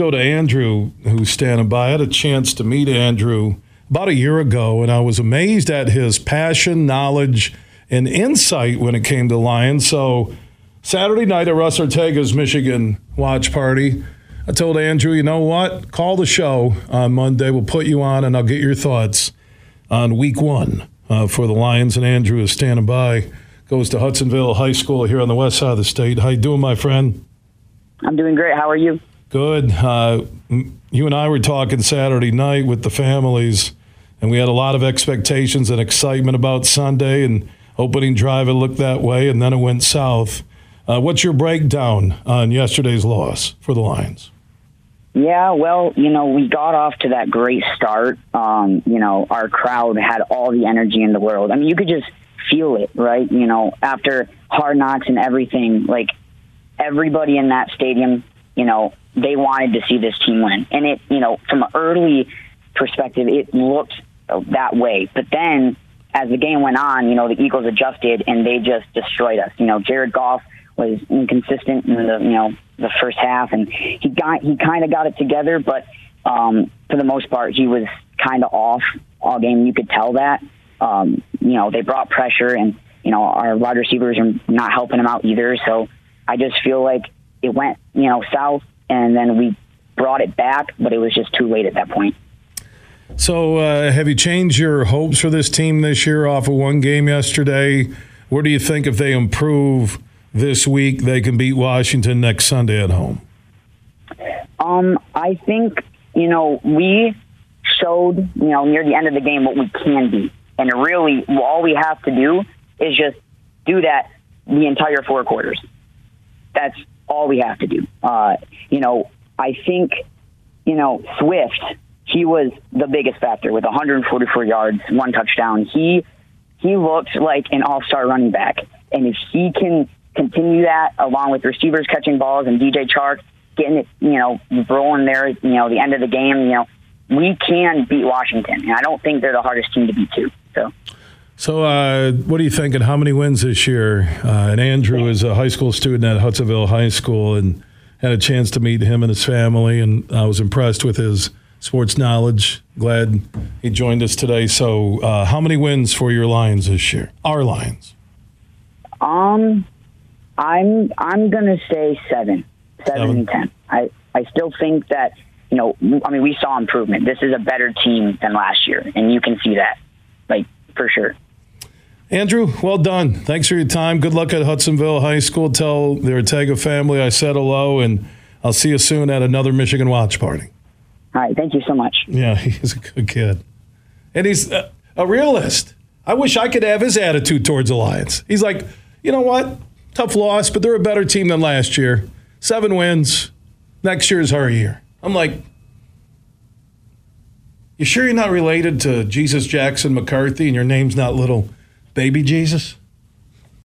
go to Andrew, who's standing by. I had a chance to meet Andrew about a year ago, and I was amazed at his passion, knowledge, and insight when it came to Lions. So, Saturday night at Russ Ortega's Michigan watch party, I told Andrew, you know what? Call the show on Monday. We'll put you on, and I'll get your thoughts on week one uh, for the Lions. And Andrew is standing by. Goes to Hudsonville High School here on the west side of the state. How you doing, my friend? I'm doing great. How are you? Good. Uh, you and I were talking Saturday night with the families, and we had a lot of expectations and excitement about Sunday and opening drive. It looked that way, and then it went south. Uh, what's your breakdown on yesterday's loss for the Lions? Yeah, well, you know, we got off to that great start. Um, you know, our crowd had all the energy in the world. I mean, you could just feel it, right? You know, after hard knocks and everything, like everybody in that stadium, you know, they wanted to see this team win. And it, you know, from an early perspective, it looked that way. But then as the game went on, you know, the Eagles adjusted and they just destroyed us. You know, Jared Goff was inconsistent in the you know the first half, and he got he kind of got it together, but um, for the most part, he was kind of off all game. You could tell that. Um, you know, they brought pressure, and you know our wide receivers are not helping him out either. So I just feel like it went you know south, and then we brought it back, but it was just too late at that point. So, uh, have you changed your hopes for this team this year off of one game yesterday? Where do you think if they improve? this week they can beat Washington next Sunday at home? Um, I think you know we showed you know near the end of the game what we can be, and really all we have to do is just do that the entire four quarters. That's all we have to do. Uh, you know, I think you know Swift. He was the biggest factor with 144 yards, one touchdown. He he looked like an all-star running back, and if he can continue that along with receivers catching balls and DJ Chark getting it, you know, rolling there, you know, the end of the game, you know, we can beat Washington. And I don't think they're the hardest team to beat, too. So. So, uh, what are you thinking? How many wins this year? Uh, and Andrew is a high school student at Hudsonville High School and had a chance to meet him and his family. And I was impressed with his sports knowledge. Glad he joined us today. So, uh, how many wins for your Lions this year? Our Lions. Um, I'm I'm gonna say seven, seven, seven. and ten. I I still think that you know I mean we saw improvement. This is a better team than last year, and you can see that, like for sure. Andrew, well done. Thanks for your time. Good luck at Hudsonville High School. Tell the Ortega family I said hello, and I'll see you soon at another Michigan watch party. All right. Thank you so much. Yeah, he's a good kid. And he's a, a realist. I wish I could have his attitude towards Alliance. He's like, you know what? Tough loss, but they're a better team than last year. Seven wins. Next year is our year. I'm like, you sure you're not related to Jesus Jackson McCarthy and your name's not little baby Jesus?